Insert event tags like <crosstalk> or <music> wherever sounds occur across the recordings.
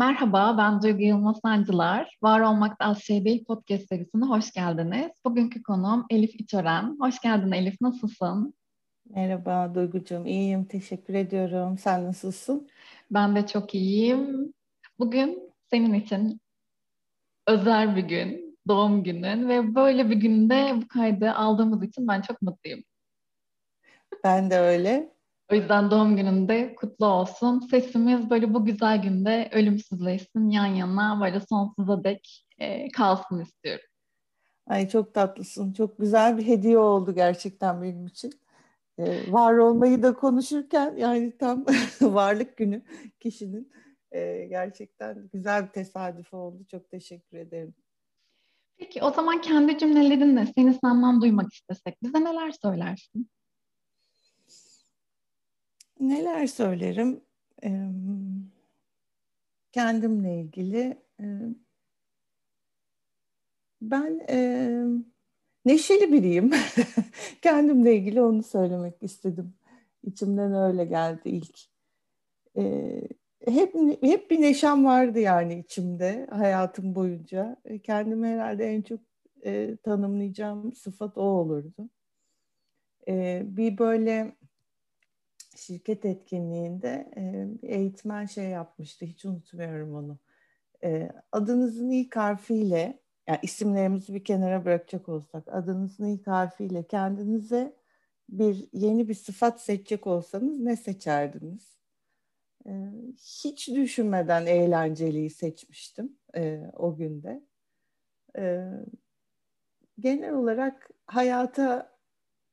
Merhaba, ben Duygu Yılmaz Sancılar. Var Olmakta Şey Değil podcast serisine hoş geldiniz. Bugünkü konuğum Elif İçören. Hoş geldin Elif, nasılsın? Merhaba Duygucuğum, iyiyim. Teşekkür ediyorum. Sen nasılsın? Ben de çok iyiyim. Bugün senin için özel bir gün, doğum günün ve böyle bir günde bu kaydı aldığımız için ben çok mutluyum. Ben de öyle. O yüzden doğum gününde kutlu olsun. Sesimiz böyle bu güzel günde ölümsüzleşsin, yan yana böyle sonsuza dek e, kalsın istiyorum. Ay çok tatlısın. Çok güzel bir hediye oldu gerçekten benim için. Ee, var olmayı da konuşurken yani tam <laughs> varlık günü kişinin e, gerçekten güzel bir tesadüf oldu. Çok teşekkür ederim. Peki o zaman kendi cümlelerinle seni senden duymak istesek bize neler söylersin? Neler söylerim? kendimle ilgili ben neşeli biriyim. <laughs> kendimle ilgili onu söylemek istedim. İçimden öyle geldi ilk. hep hep bir neşem vardı yani içimde hayatım boyunca. Kendimi herhalde en çok tanımlayacağım sıfat o olurdu. bir böyle şirket etkinliğinde e, eğitmen şey yapmıştı. Hiç unutmuyorum onu. E, adınızın ilk harfiyle yani isimlerimizi bir kenara bırakacak olsak adınızın ilk harfiyle kendinize bir yeni bir sıfat seçecek olsanız ne seçerdiniz? E, hiç düşünmeden eğlenceliyi seçmiştim e, o günde. E, genel olarak hayata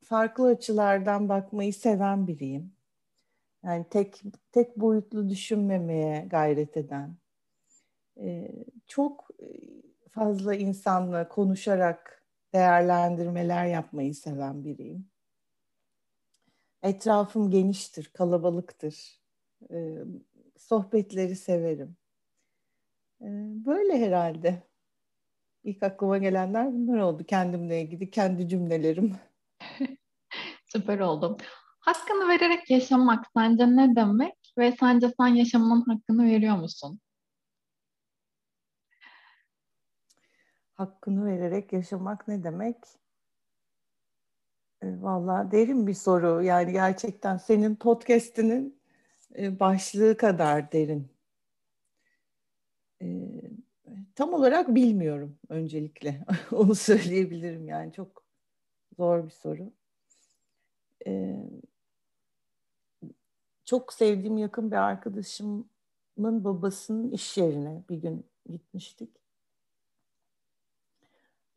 farklı açılardan bakmayı seven biriyim. Yani tek tek boyutlu düşünmemeye gayret eden, e, çok fazla insanla konuşarak değerlendirmeler yapmayı seven biriyim. Etrafım geniştir, kalabalıktır. E, sohbetleri severim. E, böyle herhalde. İlk aklıma gelenler bunlar oldu. Kendimle ilgili kendi cümlelerim. <laughs> Süper oldum. Hakkını vererek yaşamak sence ne demek ve sence sen yaşamının hakkını veriyor musun? Hakkını vererek yaşamak ne demek? E, Valla derin bir soru. Yani gerçekten senin podcast'inin e, başlığı kadar derin. E, tam olarak bilmiyorum öncelikle. <laughs> Onu söyleyebilirim yani çok zor bir soru. Çok sevdiğim yakın bir arkadaşımın babasının iş yerine bir gün gitmiştik.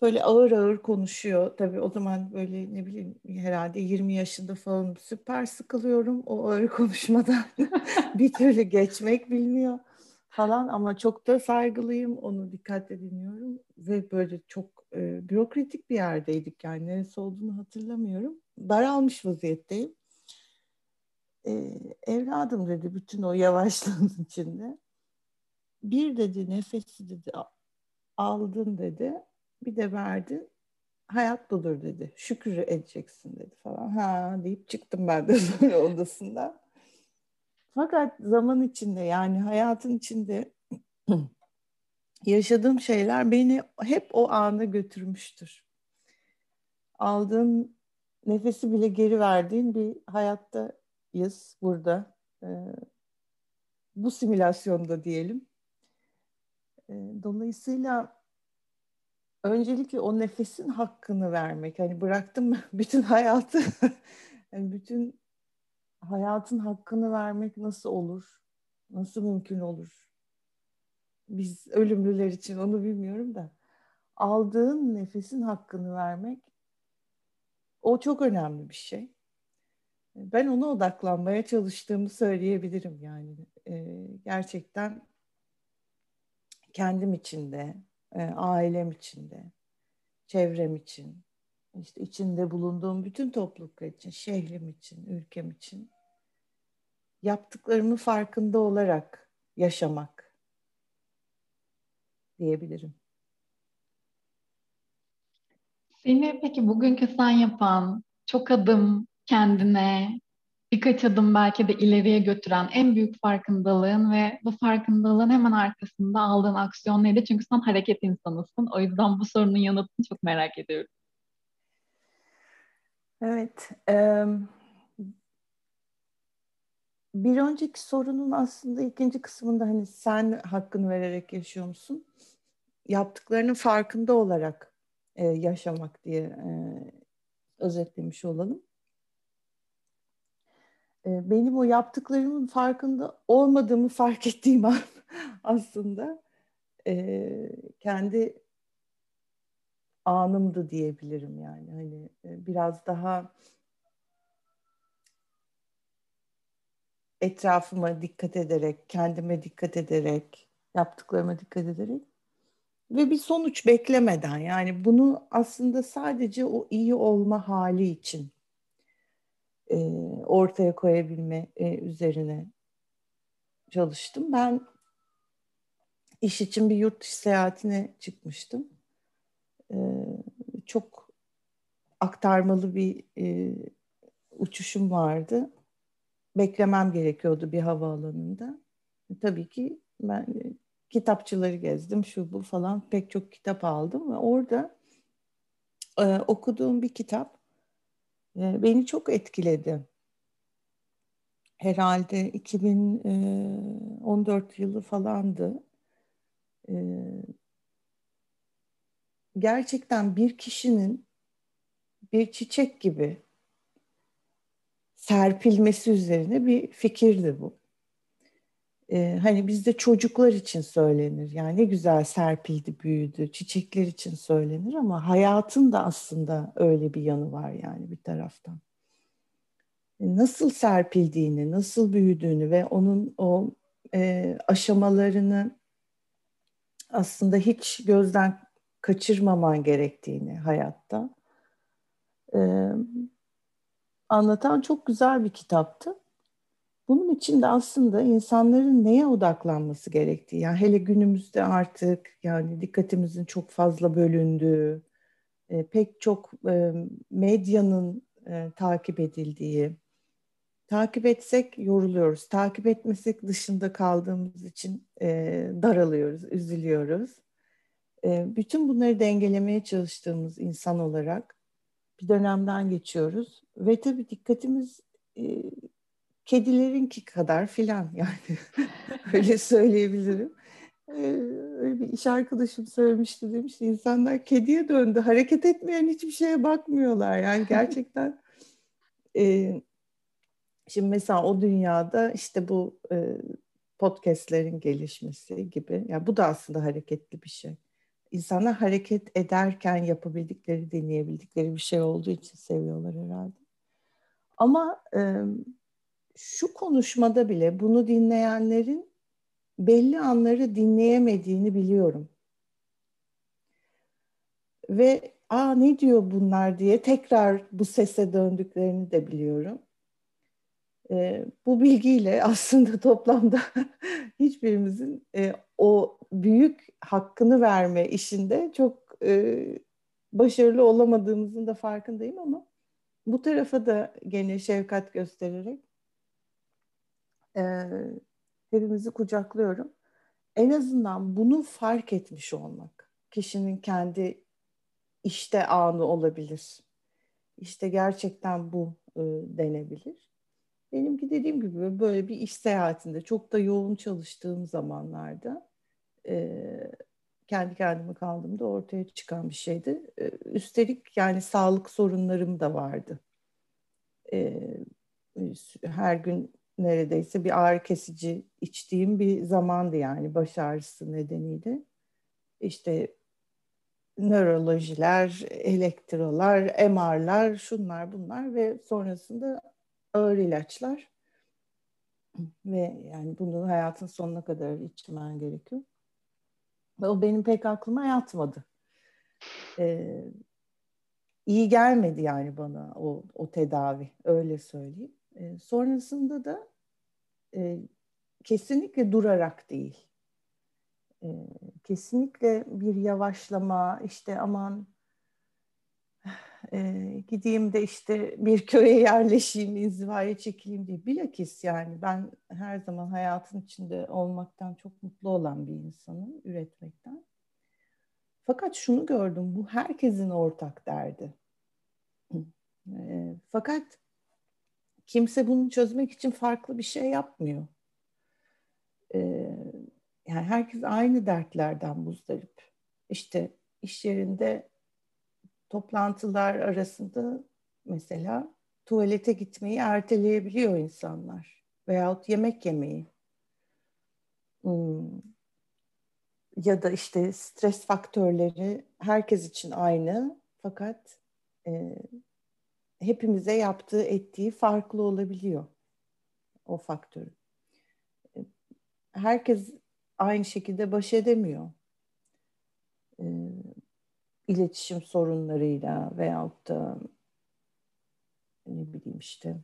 Böyle ağır ağır konuşuyor. Tabii o zaman böyle ne bileyim herhalde 20 yaşında falan süper sıkılıyorum o ağır <laughs> konuşmadan. <laughs> bir türlü geçmek bilmiyor falan ama çok da saygılıyım. Onu dikkatle dinliyorum ve böyle çok e, bürokratik bir yerdeydik yani neresi olduğunu hatırlamıyorum. Daralmış vaziyetteyim e, evladım dedi bütün o yavaşlığın <laughs> içinde. Bir dedi nefesi dedi aldın dedi bir de verdin hayat budur dedi. Şükür edeceksin dedi falan. Ha deyip çıktım ben de <laughs> sonra odasından. Fakat zaman içinde yani hayatın içinde <clears throat> yaşadığım şeyler beni hep o ana götürmüştür. Aldığın nefesi bile geri verdiğin bir hayatta yız burada. E, bu simülasyonda diyelim. E, dolayısıyla öncelikle o nefesin hakkını vermek. Hani bıraktım <laughs> bütün hayatı, <laughs> yani bütün hayatın hakkını vermek nasıl olur? Nasıl mümkün olur? Biz ölümlüler için onu bilmiyorum da. Aldığın nefesin hakkını vermek o çok önemli bir şey ben ona odaklanmaya çalıştığımı söyleyebilirim yani e, gerçekten kendim içinde, e, ailem içinde, çevrem için, işte içinde bulunduğum bütün topluluklar için, şehrim için, ülkem için yaptıklarımı farkında olarak yaşamak diyebilirim. Seni peki bugünkü sen yapan çok adım kendine, birkaç adım belki de ileriye götüren en büyük farkındalığın ve bu farkındalığın hemen arkasında aldığın aksiyon neydi? Çünkü sen hareket insanısın. O yüzden bu sorunun yanıtını çok merak ediyorum. Evet. bir önceki sorunun aslında ikinci kısmında hani sen hakkını vererek yaşıyor musun? Yaptıklarının farkında olarak e, yaşamak diye e, özetlemiş olalım. Benim o yaptıklarımın farkında olmadığımı fark ettiğim an <laughs> aslında e, kendi anımdı diyebilirim yani. Hani biraz daha etrafıma dikkat ederek, kendime dikkat ederek, yaptıklarıma dikkat ederek ve bir sonuç beklemeden. Yani bunu aslında sadece o iyi olma hali için e, ortaya koyabilme e, üzerine çalıştım. Ben iş için bir yurt dışı seyahatine çıkmıştım. E, çok aktarmalı bir e, uçuşum vardı. Beklemem gerekiyordu bir havaalanında. E, tabii ki ben e, kitapçıları gezdim, şu bu falan pek çok kitap aldım ve orada e, okuduğum bir kitap e, beni çok etkiledi. Herhalde 2014 e, yılı falandı. E, gerçekten bir kişinin bir çiçek gibi serpilmesi üzerine bir fikirdi bu e, hani bizde çocuklar için söylenir. Yani ne güzel serpildi, büyüdü, çiçekler için söylenir ama hayatın da aslında öyle bir yanı var yani bir taraftan. E, nasıl serpildiğini, nasıl büyüdüğünü ve onun o e, aşamalarını aslında hiç gözden kaçırmaman gerektiğini hayatta e, anlatan çok güzel bir kitaptı. Bunun için de aslında insanların neye odaklanması gerektiği, yani hele günümüzde artık yani dikkatimizin çok fazla bölündüğü, e, pek çok e, medyanın e, takip edildiği, takip etsek yoruluyoruz, takip etmesek dışında kaldığımız için daralıyoruz, üzülüyoruz. Bütün bunları dengelemeye çalıştığımız insan olarak bir dönemden geçiyoruz ve tabii dikkatimiz kedilerinki kadar filan yani <laughs> öyle söyleyebilirim. Ee, öyle bir iş arkadaşım söylemişti demişti insanlar kediye döndü hareket etmeyen hiçbir şeye bakmıyorlar yani gerçekten <laughs> e, şimdi mesela o dünyada işte bu e, podcastlerin gelişmesi gibi yani bu da aslında hareketli bir şey. İnsanlar hareket ederken yapabildikleri, dinleyebildikleri bir şey olduğu için seviyorlar herhalde. Ama e, şu konuşmada bile bunu dinleyenlerin belli anları dinleyemediğini biliyorum. Ve aa ne diyor bunlar diye tekrar bu sese döndüklerini de biliyorum. E, bu bilgiyle <laughs> aslında toplamda <laughs> hiçbirimizin e, o büyük hakkını verme işinde çok e, başarılı olamadığımızın da farkındayım ama bu tarafa da gene şefkat göstererek e, hepimizi kucaklıyorum. En azından bunu fark etmiş olmak kişinin kendi işte anı olabilir. İşte gerçekten bu e, denebilir. Benimki dediğim gibi böyle bir iş seyahatinde çok da yoğun çalıştığım zamanlarda e, kendi kendime kaldığımda ortaya çıkan bir şeydi. E, üstelik yani sağlık sorunlarım da vardı. E, her gün neredeyse bir ağrı kesici içtiğim bir zamandı yani baş ağrısı nedeniyle. İşte nörolojiler, elektrolar, MR'lar, şunlar bunlar ve sonrasında ağır ilaçlar. Ve yani bunu hayatın sonuna kadar içmen gerekiyor. Ve o benim pek aklıma yatmadı. Ee, iyi gelmedi yani bana o, o tedavi, öyle söyleyeyim. E, sonrasında da e, kesinlikle durarak değil. E, kesinlikle bir yavaşlama, işte aman e, gideyim de işte bir köye yerleşeyim, inzivaya çekileyim diye. Bilakis yani ben her zaman hayatın içinde olmaktan çok mutlu olan bir insanım, üretmekten. Fakat şunu gördüm, bu herkesin ortak derdi. E, fakat kimse bunu çözmek için farklı bir şey yapmıyor. E, yani herkes aynı dertlerden muzdarip. İşte iş yerinde toplantılar arasında mesela tuvalete gitmeyi erteleyebiliyor insanlar veyahut yemek yemeyi. Hmm. Ya da işte stres faktörleri herkes için aynı fakat e, hepimize yaptığı ettiği farklı olabiliyor o faktörü. E, herkes aynı şekilde baş edemiyor. E, iletişim sorunlarıyla veyahut da ne bileyim işte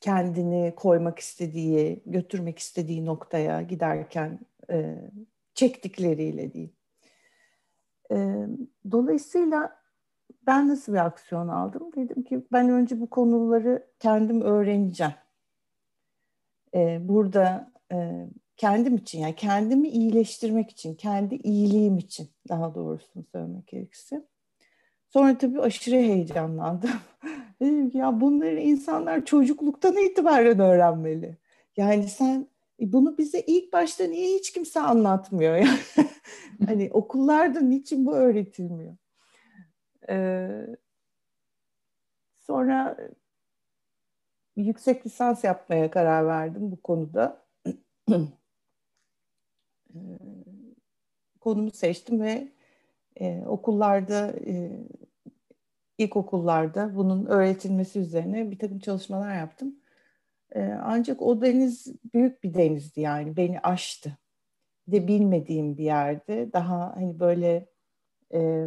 kendini koymak istediği, götürmek istediği noktaya giderken e, çektikleriyle değil. E, dolayısıyla ben nasıl bir aksiyon aldım? Dedim ki ben önce bu konuları kendim öğreneceğim. E, burada e, kendim için yani kendimi iyileştirmek için, kendi iyiliğim için daha doğrusunu söylemek gerekirse. Sonra tabii aşırı heyecanlandım. <laughs> Dedim ki ya bunları insanlar çocukluktan itibaren öğrenmeli. Yani sen e, bunu bize ilk başta niye hiç kimse anlatmıyor yani? <laughs> hani okullarda niçin bu öğretilmiyor? Ee, sonra yüksek lisans yapmaya karar verdim bu konuda. <clears throat> E, konumu seçtim ve e, okullarda e, ilkokullarda bunun öğretilmesi üzerine bir takım çalışmalar yaptım. E, ancak o deniz büyük bir denizdi yani beni aştı. De bilmediğim bir yerde daha hani böyle e,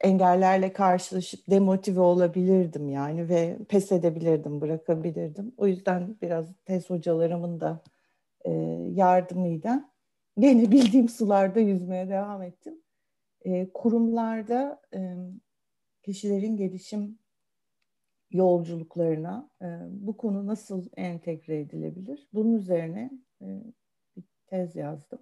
engellerle karşılaşıp demotive olabilirdim yani ve pes edebilirdim, bırakabilirdim. O yüzden biraz tez hocalarımın da e, yardımıyla gene <laughs> bildiğim sularda yüzmeye devam ettim. E, kurumlarda e, kişilerin gelişim yolculuklarına e, bu konu nasıl entegre edilebilir? Bunun üzerine e, bir tez yazdım.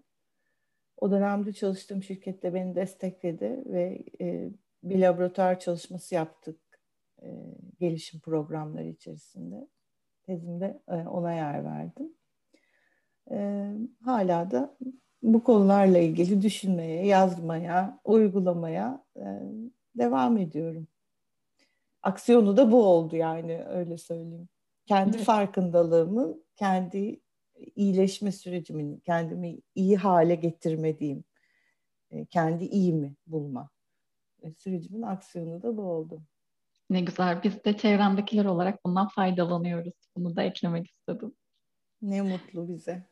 O dönemde çalıştığım şirkette beni destekledi ve e, bir laboratuvar çalışması yaptık e, gelişim programları içerisinde. Tezimde e, ona yer verdim e, hala da bu konularla ilgili düşünmeye, yazmaya, uygulamaya e, devam ediyorum. Aksiyonu da bu oldu yani öyle söyleyeyim. Kendi evet. farkındalığımın, kendi iyileşme sürecimin, kendimi iyi hale getirmediğim, e, kendi iyimi bulma sürecimin aksiyonu da bu oldu. Ne güzel. Biz de çevremdekiler olarak bundan faydalanıyoruz. Bunu da eklemek istedim. Ne mutlu bize.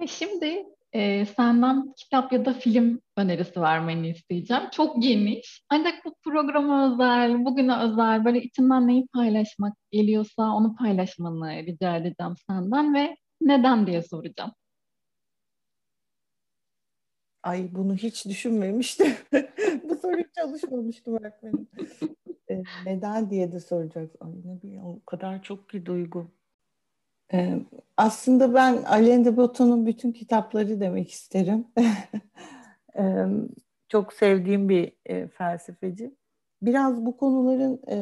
Ve şimdi e, senden kitap ya da film önerisi vermeni isteyeceğim. Çok geniş. Ancak bu programa özel, bugüne özel böyle içinden neyi paylaşmak geliyorsa onu paylaşmanı rica edeceğim senden ve neden diye soracağım. Ay bunu hiç düşünmemiştim. <laughs> bu soru çalışmamıştım öğretmenim. ee, neden diye de soracak. Ay ne bileyim o kadar çok ki duygu. Ee, aslında ben Alain de Botton'un bütün kitapları demek isterim. ee, <laughs> çok sevdiğim bir e, felsefeci. Biraz bu konuların e,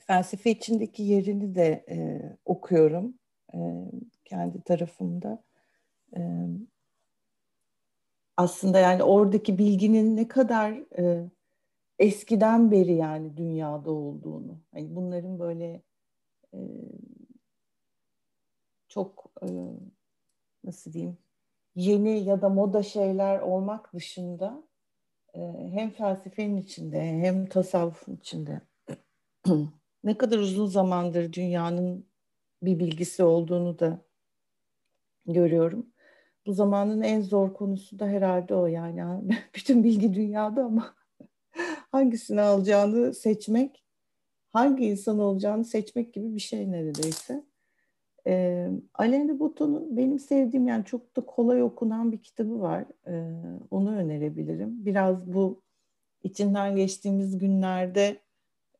felsefe içindeki yerini de e, okuyorum e, kendi tarafımda. E, aslında yani oradaki bilginin ne kadar e, eskiden beri yani dünyada olduğunu, hani bunların böyle e, çok e, nasıl diyeyim yeni ya da moda şeyler olmak dışında e, hem felsefenin içinde hem tasavvufun içinde <clears throat> ne kadar uzun zamandır dünyanın bir bilgisi olduğunu da görüyorum. Bu zamanın en zor konusu da herhalde o yani. <laughs> Bütün bilgi dünyada ama <laughs> hangisini alacağını seçmek, hangi insan olacağını seçmek gibi bir şey neredeyse. E, Alain de Botton'un benim sevdiğim yani çok da kolay okunan bir kitabı var. E, onu önerebilirim. Biraz bu içinden geçtiğimiz günlerde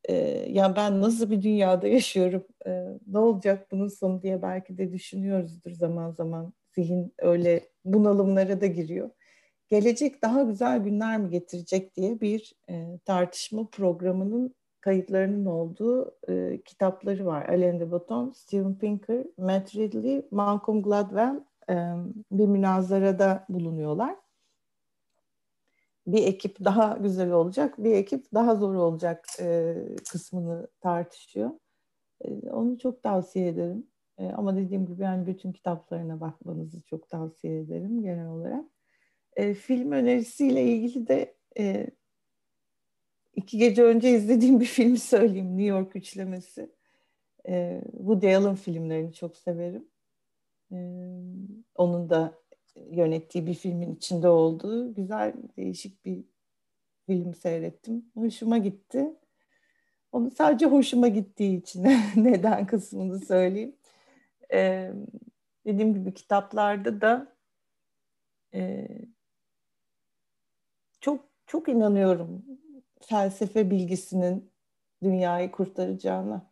e, ya ben nasıl bir dünyada yaşıyorum, e, ne olacak bunun sonu diye belki de düşünüyoruzdur zaman zaman. Zihin öyle bunalımlara da giriyor. Gelecek daha güzel günler mi getirecek diye bir e, tartışma programının kayıtlarının olduğu e, kitapları var. Alain de Botton, Steven Pinker, Matt Ridley, Malcolm Gladwell e, bir münazarada bulunuyorlar. Bir ekip daha güzel olacak, bir ekip daha zor olacak e, kısmını tartışıyor. E, onu çok tavsiye ederim. E, ama dediğim gibi yani bütün kitaplarına bakmanızı çok tavsiye ederim genel olarak. E, film önerisiyle ilgili de e, iki gece önce izlediğim bir filmi söyleyeyim. New York üçlemesi. E, Woody Allen filmlerini çok severim. E, onun da yönettiği bir filmin içinde olduğu güzel, değişik bir film seyrettim. Hoşuma gitti. Onu sadece hoşuma gittiği için <laughs> neden kısmını söyleyeyim. Ee, dediğim gibi kitaplarda da e, çok çok inanıyorum felsefe bilgisinin dünyayı kurtaracağına.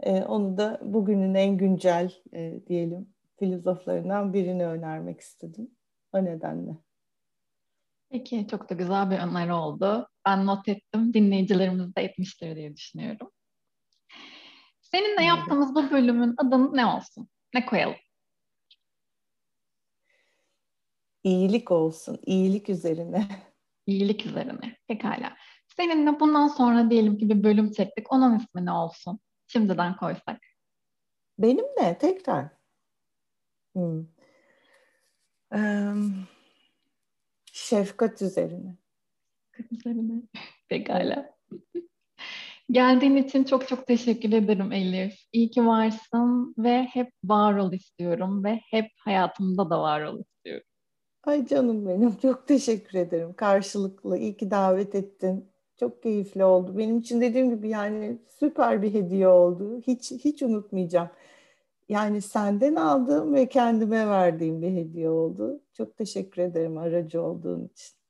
E, onu da bugünün en güncel e, diyelim filozoflarından birini önermek istedim. O nedenle. Peki çok da güzel bir öneri oldu. Ben not ettim. Dinleyicilerimiz de etmiştir diye düşünüyorum. Seninle yaptığımız bu bölümün adını ne olsun? Ne koyalım? İyilik olsun. İyilik üzerine. <laughs> İyilik üzerine. Pekala. Seninle bundan sonra diyelim ki bir bölüm çektik. Onun ismi ne olsun? Şimdiden koysak. Benim de tekrar. Hmm. Um, şefkat üzerine. Şefkat üzerine. <laughs> Pekala. Geldiğin için çok çok teşekkür ederim Elif. İyi ki varsın ve hep var ol istiyorum ve hep hayatımda da var ol istiyorum. Ay canım benim <laughs> çok teşekkür ederim. Karşılıklı iyi ki davet ettin. Çok keyifli oldu. Benim için dediğim gibi yani süper bir hediye oldu. Hiç hiç unutmayacağım. Yani senden aldığım ve kendime verdiğim bir hediye oldu. Çok teşekkür ederim aracı olduğun için.